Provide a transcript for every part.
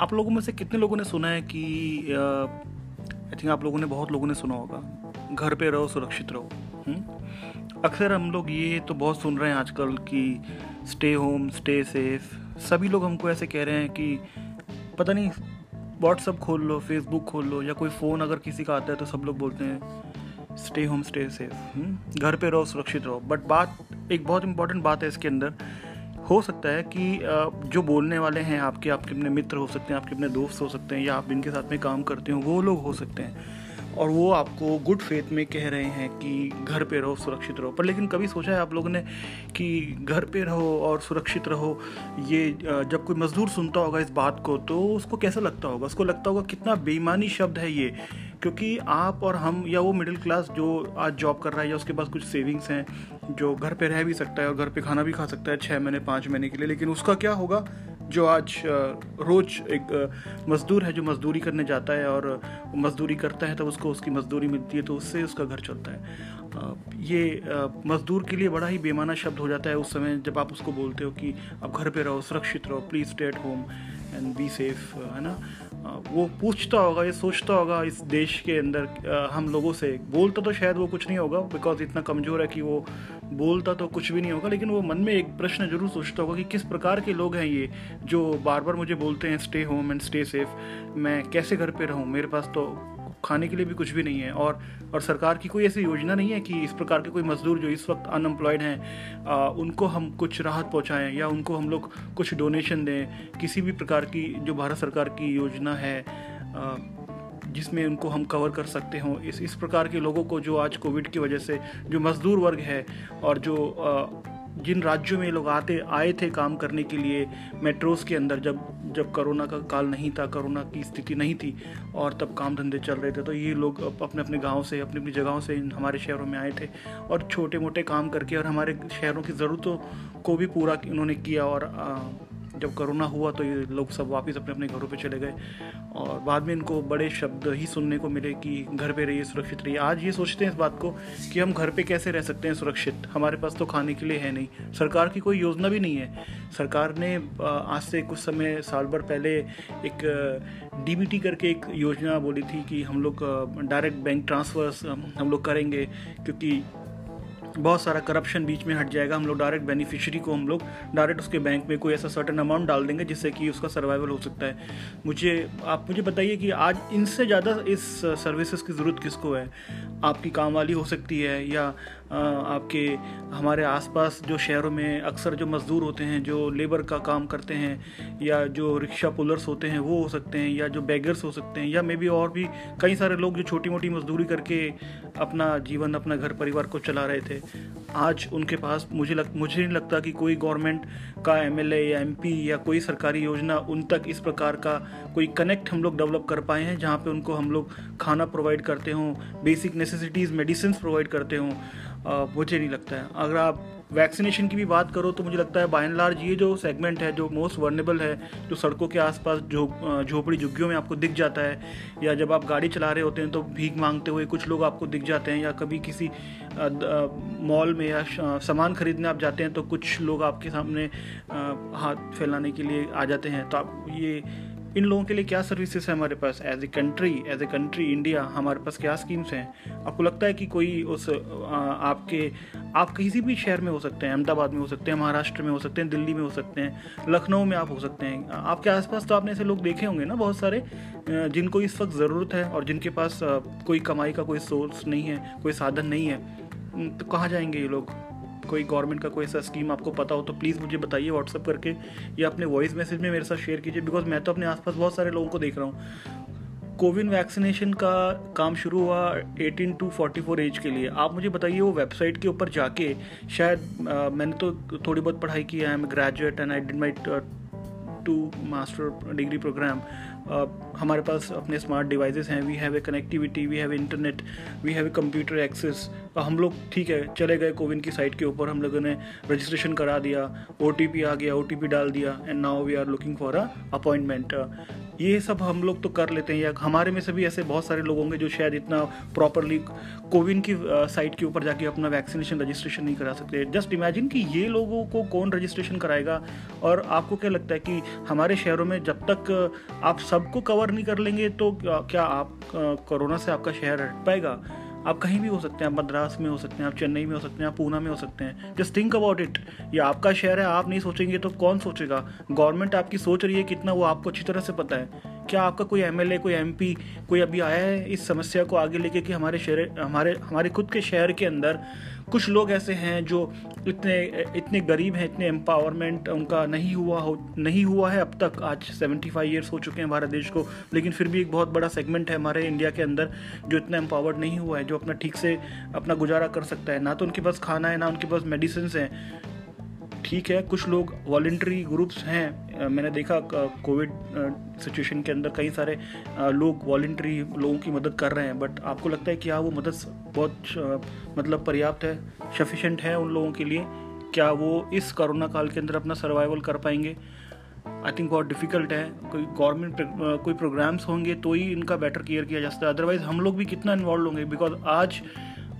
आप लोगों में से कितने लोगों ने सुना है कि आई थिंक आप लोगों ने, बहुत लोगों ने सुना होगा। घर पे रहो, सुरक्षित रहो। हम्म? अक्सर हम लोग ये तो बहुत सुन रहे हैं आजकल कि स्टे होम स्टे सेफ़ सभी लोग हमको ऐसे कह रहे हैं कि पता नहीं व्हाट्सअप खोल लो फेसबुक खोल लो, या कोई फ़ोन अगर किसी का आता है तो सब लोग बोलते हैं स्टे होम स्टे सेफ़ घर पे रहो, सुरक्षित रहो। बट बात, एक बहुत इंपॉर्टेंट बात है इसके अंदर हो सकता है कि जो बोलने वाले हैं आपके आपके अपने मित्र हो सकते हैं, आपके अपने दोस्त हो सकते हैं या आप इनके साथ में काम करते हो, वो लोग हो सकते हैं। और वो आपको गुड फेथ में कह रहे हैं कि घर पे रहो, सुरक्षित रहो। पर लेकिन कभी सोचा है आप लोगों ने कि घर पे रहो और सुरक्षित रहो? ये जब कोई मज़दूर सुनता होगा इस बात को तो उसको कैसा लगता होगा? उसको लगता होगा कितना बेईमानी शब्द है ये। क्योंकि आप और हम या वो मिडिल क्लास जो आज जॉब कर रहा है या उसके पास कुछ सेविंग्स हैं, जो घर पे रह भी सकता है और घर पे खाना भी खा सकता है छः महीने, पाँच महीने के लिए, लेकिन उसका क्या होगा? जो आज रोज़ एक मज़दूर है जो मज़दूरी करने जाता है और मज़दूरी करता है तब उसको उसकी मज़दूरी मिलती है तो उससे उसका घर चलता है। ये मज़दूर के लिए बड़ा ही बेमाना शब्द हो जाता है उस समय जब आप उसको बोलते हो कि आप घर पे रहो, सुरक्षित रहो please stay at home and be safe है ना? वो पूछता होगा, ये सोचता होगा इस देश के अंदर हम लोगों से। बोलता तो शायद वो कुछ नहीं होगा बिकॉज़ इतना कमज़ोर है कि वो बोलता तो कुछ भी नहीं होगा, लेकिन वो मन में एक प्रश्न ज़रूर सोचता होगा कि किस प्रकार के लोग हैं ये, जो बार बार मुझे बोलते हैं stay home and stay safe मैं कैसे घर पे रहूँ? मेरे पास तो खाने के लिए भी कुछ भी नहीं है। और और सरकार की कोई ऐसी योजना नहीं है कि इस प्रकार के कोई मजदूर जो इस वक्त अनएम्प्लॉयड हैं उनको हम कुछ राहत पहुंचाएँ या उनको हम लोग कुछ डोनेशन दें। किसी भी प्रकार की जो भारत सरकार की योजना है आ, जिसमें उनको हम कवर कर सकते हों। इस इस प्रकार के लोगों को जो आज कोविड की वजह से जो मज़दूर वर्ग है और जो आ, जिन राज्यों में लोग आते आए थे काम करने के लिए मेट्रोस के अंदर जब जब कोरोना का काल नहीं था कोरोना की स्थिति नहीं थी और तब काम धंधे चल रहे थे तो ये लोग अपने अपने गाँव से अपनी अपनी जगहों से हमारे शहरों में आए थे और छोटे मोटे काम करके और हमारे शहरों की ज़रूरतों को भी पूरा इन्होंने किया और आ, जब कोरोना हुआ तो ये लोग सब वापस अपने अपने घरों पे चले गए और बाद में इनको बड़े शब्द ही सुनने को मिले कि घर पे रहिए, सुरक्षित रहिए। आज ये सोचते हैं इस बात को कि हम घर पे कैसे रह सकते हैं सुरक्षित? हमारे पास तो खाने के लिए है नहीं। सरकार की कोई योजना भी नहीं है। सरकार ने आज से कुछ समय, साल भर पहले एक डीबीटी करके एक योजना बोली थी कि हम लोग डायरेक्ट बैंक ट्रांसफर्स हम लोग करेंगे क्योंकि बहुत सारा करप्शन बीच में हट जाएगा। हम लोग डायरेक्ट बेनिफिशियरी को हम लोग डायरेक्ट उसके बैंक में कोई ऐसा सर्टन अमाउंट डाल देंगे जिससे कि उसका सर्वाइवल हो सकता है। मुझे, आप मुझे बताइए कि आज इनसे ज़्यादा इस सर्विसेज़ की ज़रूरत किसको है? आपकी काम वाली हो सकती है या आपके, हमारे आसपास जो शहरों में अक्सर जो मज़दूर होते हैं, जो लेबर का काम करते हैं, या जो रिक्शा पुलर्स होते हैं, वो हो सकते हैं, या जो बैगर्स हो सकते हैं, या मे बी और भी कई सारे लोग जो छोटी मोटी मजदूरी करके अपना जीवन, अपना घर परिवार को चला रहे थे। आज उनके पास मुझे लग, मुझे नहीं लगता कि कोई गवर्नमेंट का एमएलए या एमपी या कोई सरकारी योजना उन तक इस प्रकार का कोई कनेक्ट हम लोग डेवलप कर पाए हैं, जहाँ पे उनको हम लोग खाना प्रोवाइड करते हों, बेसिक नेसेसिटीज़ मेडिसिन प्रोवाइड करते हों। मुझे नहीं लगता है। अगर आप वैक्सीनेशन की भी बात करो तो मुझे लगता है बाय एंड लार्ज ये जो सेगमेंट है, जो मोस्ट वर्नेबल है, जो सड़कों के आसपास झोपड़ी झुग्गियों में आपको दिख जाता है, या जब आप गाड़ी चला रहे होते हैं तो भीख मांगते हुए कुछ लोग आपको दिख जाते हैं, या कभी किसी मॉल में या सामान खरीदने आप जाते हैं तो कुछ लोग आपके सामने हाथ फैलाने के लिए आ जाते हैं। तो आप ये इन लोगों के लिए क्या सर्विसेज़ है हमारे पास? As a country as a country India हमारे पास क्या स्कीम्स हैं? आपको लगता है कि कोई उस आपके, आप किसी भी शहर में हो सकते हैं, अहमदाबाद में हो सकते हैं, महाराष्ट्र में हो सकते हैं, दिल्ली में हो सकते हैं, लखनऊ में आप हो सकते हैं। आपके आसपास तो आपने ऐसे लोग देखे होंगे ना बहुत सारे जिनको इस वक्त ज़रूरत है और जिनके पास कोई कमाई का कोई सोर्स नहीं है, कोई साधन नहीं है। तो कहाँ जाएँगे ये लोग? कोई गवर्नमेंट का कोई ऐसा स्कीम आपको पता हो तो प्लीज़ मुझे बताइए व्हाट्सअप करके या अपने वॉइस मैसेज में मेरे साथ शेयर कीजिए बिकॉज़ मैं तो अपने आसपास बहुत सारे लोगों को देख रहा हूँ। कोविन वैक्सीनेशन का काम शुरू हुआ 18 टू 44 एज के लिए। आप मुझे बताइए वो वेबसाइट के ऊपर जाके शायद आ, मैंने तो थोड़ी बहुत पढ़ाई की है। I am graduate and I did my two master degree program हमारे पास अपने स्मार्ट डिवाइसेस हैं we have a connectivity we have internet we have a computer access हम लोग, ठीक है, चले गए कोविन की साइट के ऊपर, हम लोगों ने रजिस्ट्रेशन करा दिया ओटीपी आ गया ओटीपी डाल दिया and now we are looking for a appointment ये सब हम लोग तो कर लेते हैं, या हमारे में से भी ऐसे बहुत सारे लोग होंगे जो शायद इतना प्रॉपरली कोविन की साइट के ऊपर जाके अपना वैक्सीनेशन रजिस्ट्रेशन नहीं करा सकते। जस्ट इमेजिन कि ये लोगों को कौन रजिस्ट्रेशन कराएगा, और आपको क्या लगता है कि हमारे शहरों में जब तक आप सबको कवर नहीं कर लेंगे तो क्या आप कोरोना से आपका शहर हट पाएगा? आप कहीं भी हो सकते हैं, आप मद्रास में हो सकते हैं, आप चेन्नई में हो सकते हैं, आप पूना में हो सकते हैं। जस्ट थिंक अबाउट इट ये आपका शहर है, आप नहीं सोचेंगे तो कौन सोचेगा? गवर्नमेंट आपकी सोच रही है कितना, वो आपको अच्छी तरह से पता है। क्या आपका कोई एमएलए कोई एमपी कोई अभी आया है इस समस्या को आगे लेके कि हमारे शहर, हमारे हमारे खुद के शहर के अंदर कुछ लोग ऐसे हैं जो इतने इतने गरीब हैं, इतने एम्पावरमेंट उनका नहीं हुआ हो, नहीं हुआ है। अब तक आज 75 फाइव ईयर्स हो चुके हैं भारत देश को, लेकिन फिर भी एक बहुत बड़ा सेगमेंट है हमारे इंडिया के अंदर जो इतना एम्पावर्ड नहीं हुआ है, जो अपना ठीक से अपना गुजारा कर सकता है। ना तो उनके पास खाना है, ना उनके पास मेडिसिन हैं। ठीक है, कुछ लोग वॉल्ट्री ग्रुप्स हैं। मैंने देखा कोविड सिचुएशन के अंदर कई सारे लोग वॉल्ट्री लोगों की मदद कर रहे हैं बट आपको लगता है कि हाँ वो मदद बहुत मतलब पर्याप्त है सफिशेंट है उन लोगों के लिए? क्या वो इस कोरोना काल के अंदर अपना सर्वाइवल कर पाएँगे? आई थिंक बहुत डिफ़िकल्ट है। कोई गवर्नमेंट कोई प्रोग्राम्स होंगे तो ही इनका बेटर केयर किया जा सकता है। अदरवाइज़ हम लोग भी कितना इन्वॉल्व होंगे? बिकॉज़ आज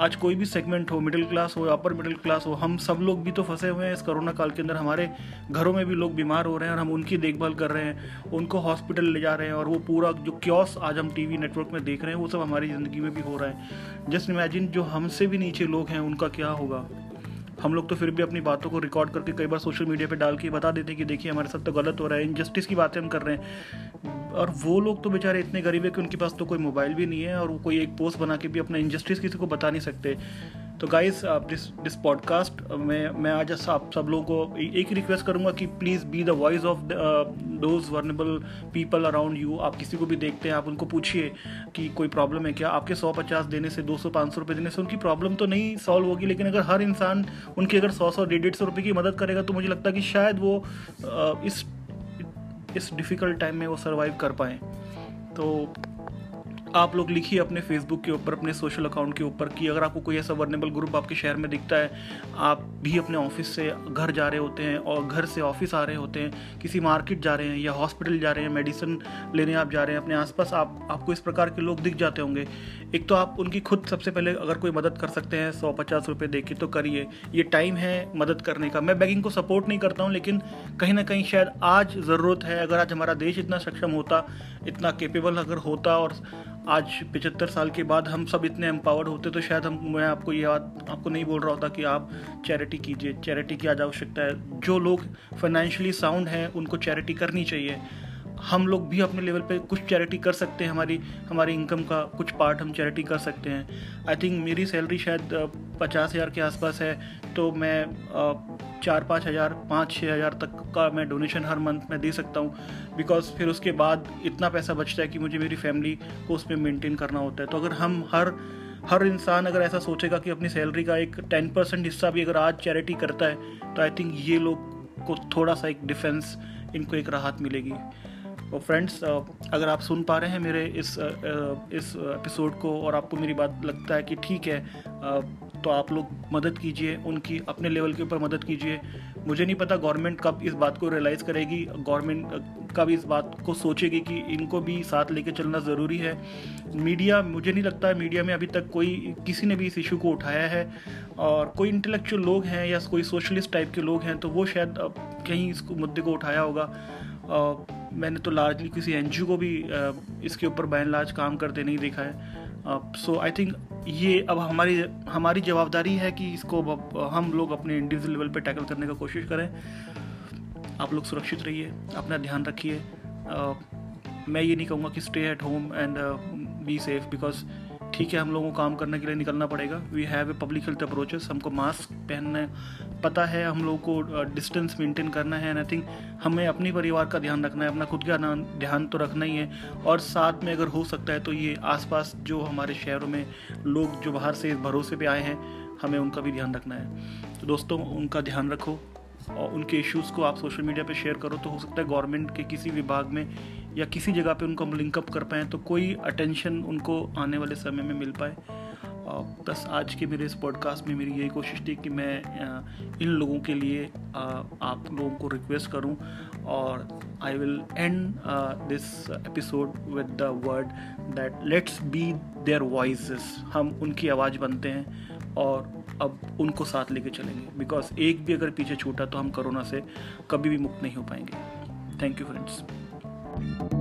आज कोई भी सेगमेंट हो मिडिल क्लास हो अपर मिडिल क्लास हो, हम सब लोग भी तो फंसे हुए हैं इस कोरोना काल के अंदर। हमारे घरों में भी लोग बीमार हो रहे हैं और हम उनकी देखभाल कर रहे हैं, उनको हॉस्पिटल ले जा रहे हैं और वो पूरा जो क्योस आज हम टीवी नेटवर्क में देख रहे हैं, वो सब हमारी ज़िंदगी में भी हो रहा है। जस्ट इमेजिन जो हमसे भी नीचे लोग हैं, उनका क्या होगा? हम लोग तो फिर भी अपनी बातों को रिकॉर्ड करके कई बार सोशल मीडिया पे डाल के बता देते हैं कि देखिए हमारे साथ तो गलत हो रहा है इनजस्टिस की बातें हम कर रहे हैं। और वो लोग तो बेचारे इतने गरीब है कि उनके पास तो कोई मोबाइल भी नहीं है और वो कोई एक पोस्ट बना के भी अपना इनजस्टिस किसी को बता नहीं सकते। तो गाइस दिस दिस पॉडकास्ट मैं मैं आज आप सब लोगों को एक ही रिक्वेस्ट करूँगा कि please be the voice of those vulnerable people around you आप किसी को भी देखते हैं, आप उनको पूछिए कि कोई प्रॉब्लम है क्या? आपके सौ पचास देने से, दो सौ, पाँच सौ रुपये देने से उनकी प्रॉब्लम तो नहीं सॉल्व होगी, लेकिन अगर हर इंसान उनकी अगर सौ सौ, डेढ़ डेढ़ सौ रुपये की मदद करेगा तो मुझे लगता है कि शायद वो इस इस डिफ़िकल्ट टाइम में वो सर्वाइव कर पाएँ। तो आप लोग लिखिए अपने फेसबुक के ऊपर, अपने सोशल अकाउंट के ऊपर कि अगर आपको कोई ऐसा वर्नेबल ग्रुप आपके शहर में दिखता है, आप भी अपने ऑफ़िस से घर जा रहे होते हैं और घर से ऑफ़िस आ रहे होते हैं, किसी मार्केट जा रहे हैं या हॉस्पिटल जा रहे हैं मेडिसिन लेने आप जा रहे हैं, अपने आसपास आप, आपको इस प्रकार के लोग दिख जाते होंगे। एक तो आप उनकी खुद सबसे पहले अगर कोई मदद कर सकते हैं, सौ पचास रुपये दे के तो करिए। ये टाइम है मदद करने का। मैं बैगिंग को सपोर्ट नहीं करता हूँ, लेकिन कहीं ना कहीं शायद आज ज़रूरत है, अगर आज हमारा देश इतना सक्षम होता, इतना केपेबल अगर होता और आज पिचहत्तर साल के बाद हम सब इतने एम्पावर्ड होते तो शायद हम, मैं आपको ये बात, आपको नहीं बोल रहा होता कि आप चैरिटी कीजिए चैरिटी की आज आवश्यकता है। जो लोग फाइनेंशियली साउंड हैं, उनको चैरिटी करनी चाहिए। हम लोग भी अपने लेवल पे कुछ चैरिटी कर सकते हैं, हमारी हमारी इनकम का कुछ पार्ट हम चैरिटी कर सकते हैं। आई थिंक मेरी सैलरी शायद, पचास हज़ार के आसपास है तो मैं चार पाँच हज़ार, पाँच छः हज़ार तक का मैं डोनेशन हर मंथ में दे सकता हूँ। बिकॉज़ फिर उसके बाद इतना पैसा बचता है कि मुझे मेरी फैमिली को उसमें मेंटेन करना होता है। तो अगर हम हर हर इंसान अगर ऐसा सोचेगा कि अपनी सैलरी का एक टेन परसेंट हिस्सा भी अगर आज चैरिटी करता है तो आई थिंक ये लोग को थोड़ा सा एक डिफेंस इनको एक राहत मिलेगी। और फ्रेंड्स अगर आप सुन पा रहे हैं मेरे इस इस एपिसोड को और आपको मेरी बात लगता है कि ठीक है तो आप लोग मदद कीजिए, उनकी अपने लेवल के ऊपर मदद कीजिए। मुझे नहीं पता गवर्नमेंट कब इस बात को रियलाइज़ करेगी गवर्नमेंट कब इस बात को सोचेगी कि इनको भी साथ लेके चलना ज़रूरी है। मीडिया मुझे नहीं लगता है मीडिया में अभी तक कोई, किसी ने भी इस इशू को उठाया है। और कोई इंटेलेक्चुअल लोग हैं या कोई सोशलिस्ट टाइप के लोग हैं तो वो शायद कहीं इस मुद्दे को उठाया होगा। मैंने तो लार्जली किसी एन को भी इसके ऊपर बैन लाज काम करते नहीं देखा है। सो आई थिंक ये अब हमारी हमारी जवाबदारी है कि इसको हम लोग अपने इंडिविजुअल लेवल पे टैकल करने का कोशिश करें। आप लोग सुरक्षित रहिए, अपना ध्यान रखिए। मैं ये नहीं कहूँगा कि stay at home and be safe because ठीक है, हम लोगों को काम करने के लिए निकलना पड़ेगा। We have a public health approaches हमको मास्क पहनना है। पता है, हम लोगों को डिस्टेंस मेंटेन करना है एंड आई थिंक हमें अपनी परिवार का ध्यान रखना है, अपना खुद का ध्यान तो रखना ही है। और साथ में अगर हो सकता है तो ये आसपास जो हमारे शहरों में लोग जो बाहर से भरोसे पे आए हैं, हमें उनका भी ध्यान रखना है। तो दोस्तों, उनका ध्यान रखो, और उनके इश्यूज़ को आप सोशल मीडिया पे शेयर करो तो हो सकता है गवर्नमेंट के किसी विभाग में या किसी जगह पे उनको हम लिंकअप कर पाएँ तो कोई अटेंशन उनको आने वाले समय में मिल पाए। बस आज के मेरे इस पॉडकास्ट में मेरी यही कोशिश थी कि मैं इन लोगों के लिए आप लोगों को रिक्वेस्ट करूँ और I will end this episode with the word that let's be their voice हम उनकी आवाज़ बनते हैं और अब उनको साथ लेके चलेंगे। बिकॉज़ एक भी अगर पीछे छूटा तो हम कोरोना से कभी भी मुक्त नहीं हो पाएँगे। Thank you friends you